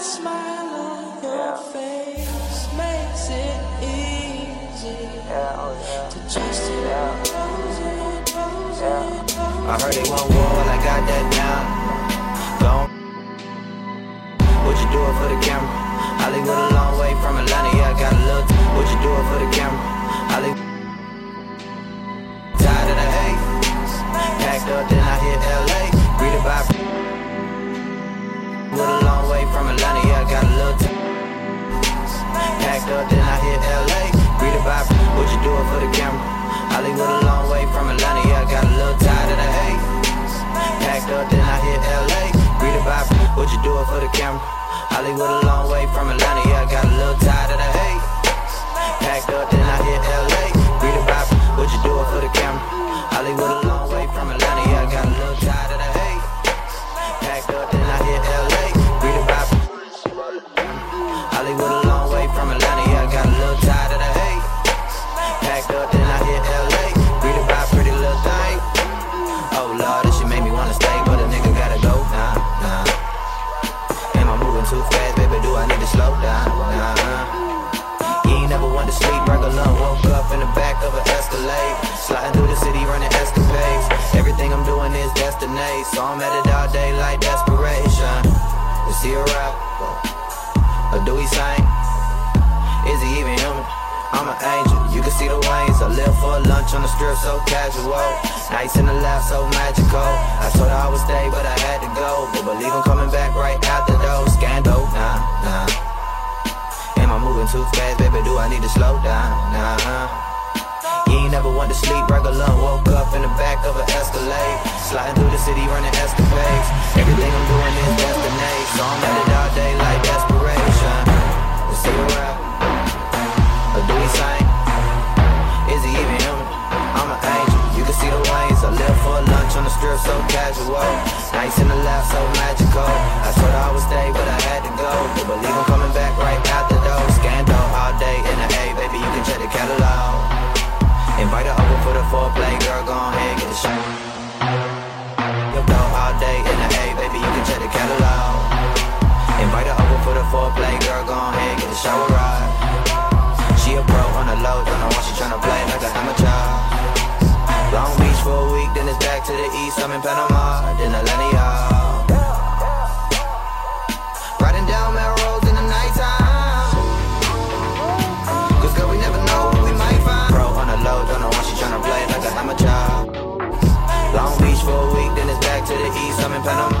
Smile on your face makes it easy oh, to trust you. I heard want war, well, I got that down. Hollywood a long way from Atlanta, lunch on the strip, so casual. Nights in the lab, so magical. I told her I would stay, but I had to go. But believe I'm coming back right after those. Scandal, nah, nah. Am I moving too fast, baby? Do I need to slow down? Nah. You ain't never want to sleep regular. Woke up in the back of an Escalade. Sliding through the city, running escapades. Everything I'm doing is destination. So I'm at it all day like desperation. Is he a rap? Or do he? Is he even human? I'm an angel. You can see the wings. I live for lunch on the strip, so casual. Nights in the lab, so magical. I told her I would stay, but I had to go. But believe I'm coming back right after those. Scandal all day in the A, baby, you can check the catalog. Invite her over for the foreplay, girl, go ahead, get the shot. Yo, go all day in the A, baby, you can check the catalog. Invite her over for the foreplay, girl, go ahead, get the shower ride. A pro on the low, don't know why she tryna play like an amateur. Long Beach for a week, then it's back to the east, I'm in Panama, then Atlanta, y'all. Riding down Melrose in the nighttime. Cause girl, we never know what we might find. Pro on the low, don't know why she tryna play like an amateur. Long Beach for a week, then it's back to the east, I'm in Panama,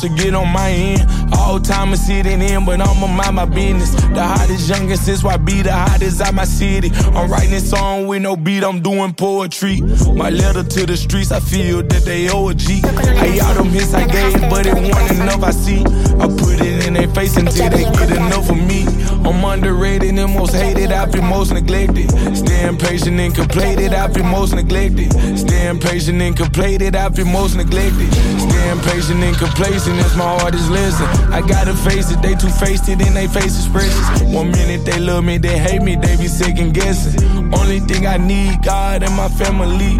supposed to get on my end. All time is sitting in, but I'ma mind my business. The hottest youngest since be the hottest out my city. I'm writing this song with no beat, I'm doing poetry. My letter to the streets, I feel that they owe a G. Hey, all them hits I gave, but it wasn't enough, I see. I put it in their face until they get enough of me. I'm underrated and most hated, I've been most neglected. Staying patient and completed, I've been most neglected. Staying patient and completed, I've been most neglected. Staying patient and complacent is my hardest lesson. I gotta face it, they too faced it in they face expressions. One minute they love me, they hate me, they be second guessing. Only thing I need, God and my family.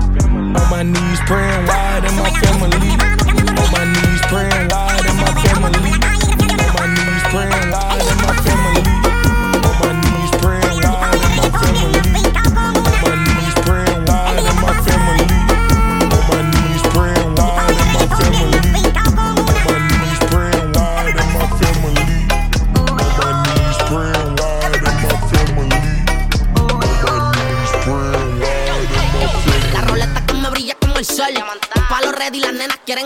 On my knees praying wide and my family. On my knees praying wide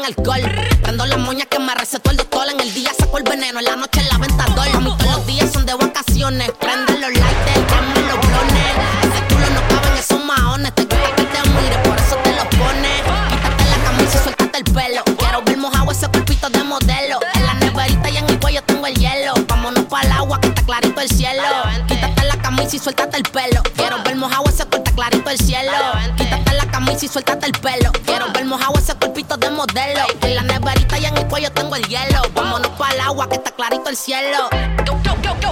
alcohol. Prendo las moñas que me recetó el doctor. En el día saco el veneno, en la noche la venta dol. Mami, todos los días son de vacaciones. Prenden los lighters, queman los blones. Ese culo no cabe en esos maones. Te quiero que te mire, por eso te los pones. Quítate la camisa y suéltate el pelo. Quiero ver mojado ese cuerpito de modelo. En la neverita y en el cuello tengo el hielo. Vámonos para el agua que está clarito el cielo. Quítate la camisa y suéltate el pelo. Quiero ver mojado ese cuerpo clarito el cielo. Quítate la camisa y suéltate el pelo. Quiero ver mojado ese cuerpito de modelo. En la neverita y en el cuello tengo el hielo. Vámonos para el agua que está clarito el cielo.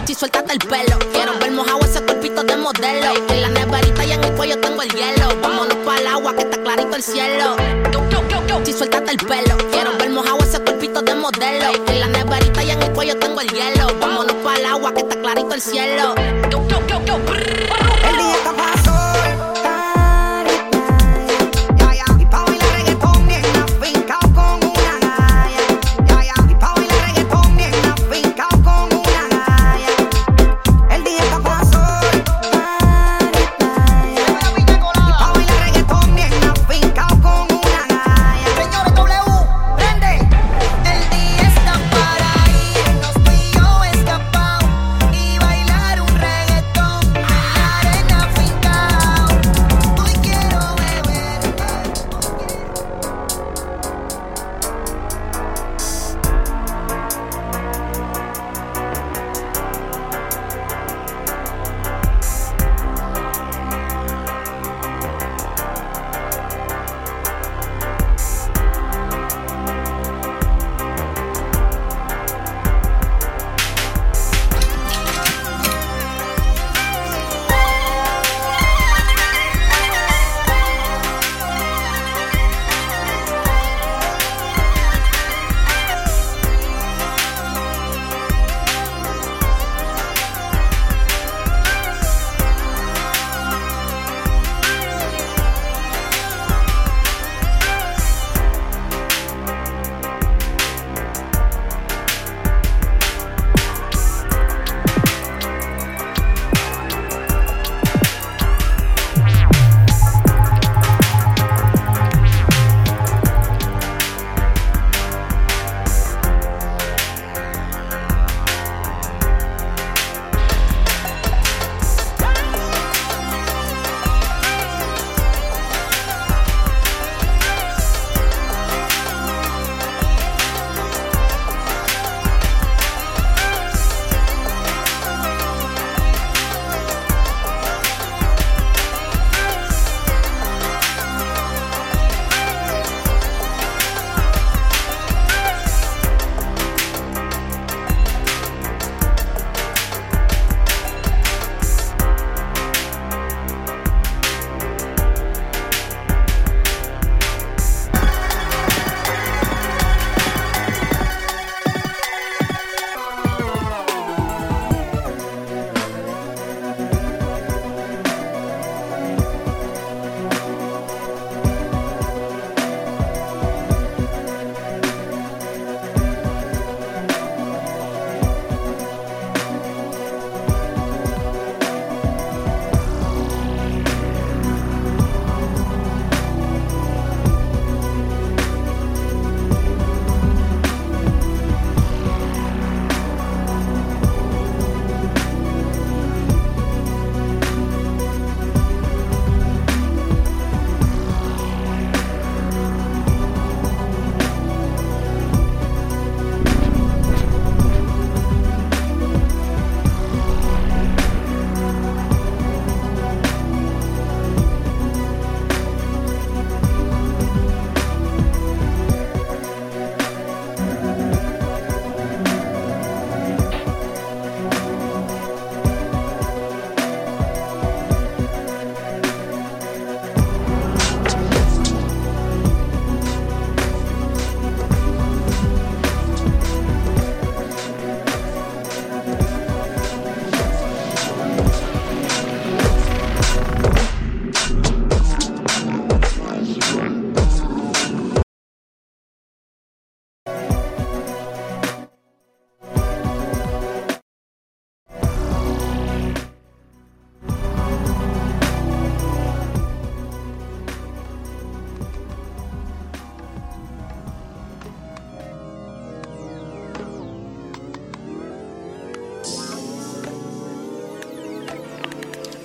Si suéltate el pelo. Quiero ver mojado ese cuerpito de modelo. En la neverita y en el cuello tengo el hielo. Vámonos para el agua que está clarito el cielo. Si suéltate el pelo. Quiero ver mojado ese cuerpito de modelo. En la neverita y en el cuello tengo el hielo. Vámonos para el agua que está clarito el cielo. El día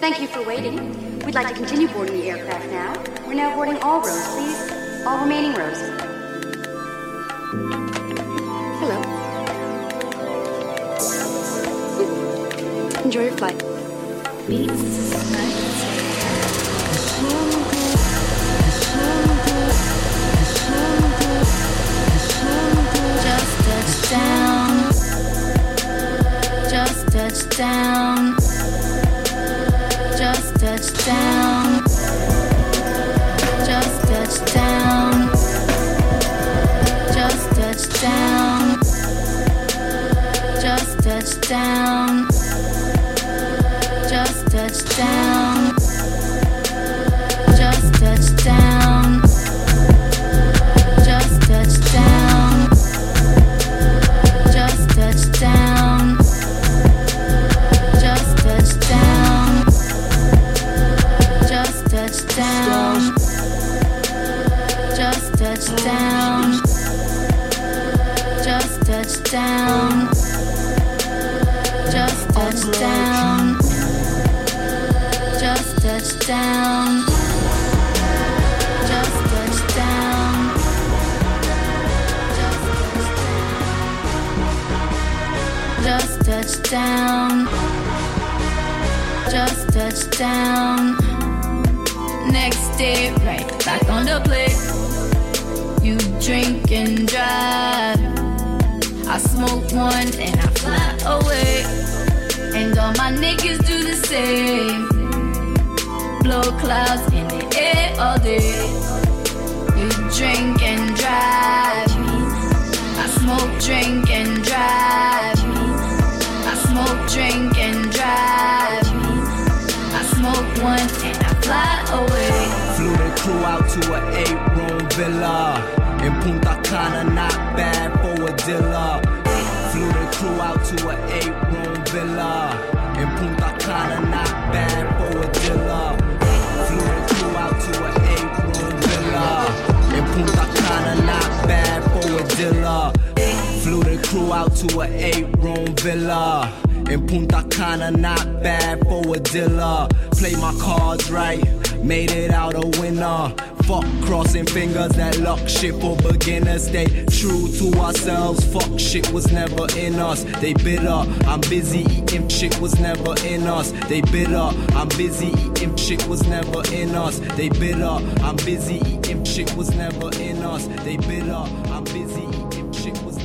Thank you for waiting. We'd like to continue boarding the aircraft now. We're now boarding all rows, please. All remaining rows. Hello. Enjoy your flight. Just touch down. Just touch down. Drink and drive. I smoke one and I fly away. And all my niggas do the same. Blow clouds in the air all day. You drink and drive. I smoke, drink and drive. I smoke, drink and drive. I smoke one and I fly away. Flew the crew out to an eight-room villa in Punta Cana, not bad for a dealer. Flew the crew out to an eight-room villa in Punta Cana, not bad for a dealer. Flew the crew out to an eight-room villa in Punta Cana, not bad for a dealer. Flew the crew out to an eight-room villa. In Punta Cana, not bad for a dealer. Play my cards right, made it out a winner. Fuck crossing fingers, that luck shit for beginners. Stay true to ourselves. Fuck shit was never in us. They bitter. I'm busy eating shit was never in us. They bitter. I'm busy eating shit was never in us. They bitter. I'm busy eating shit was never in us. They bitter. I'm busy eating shit was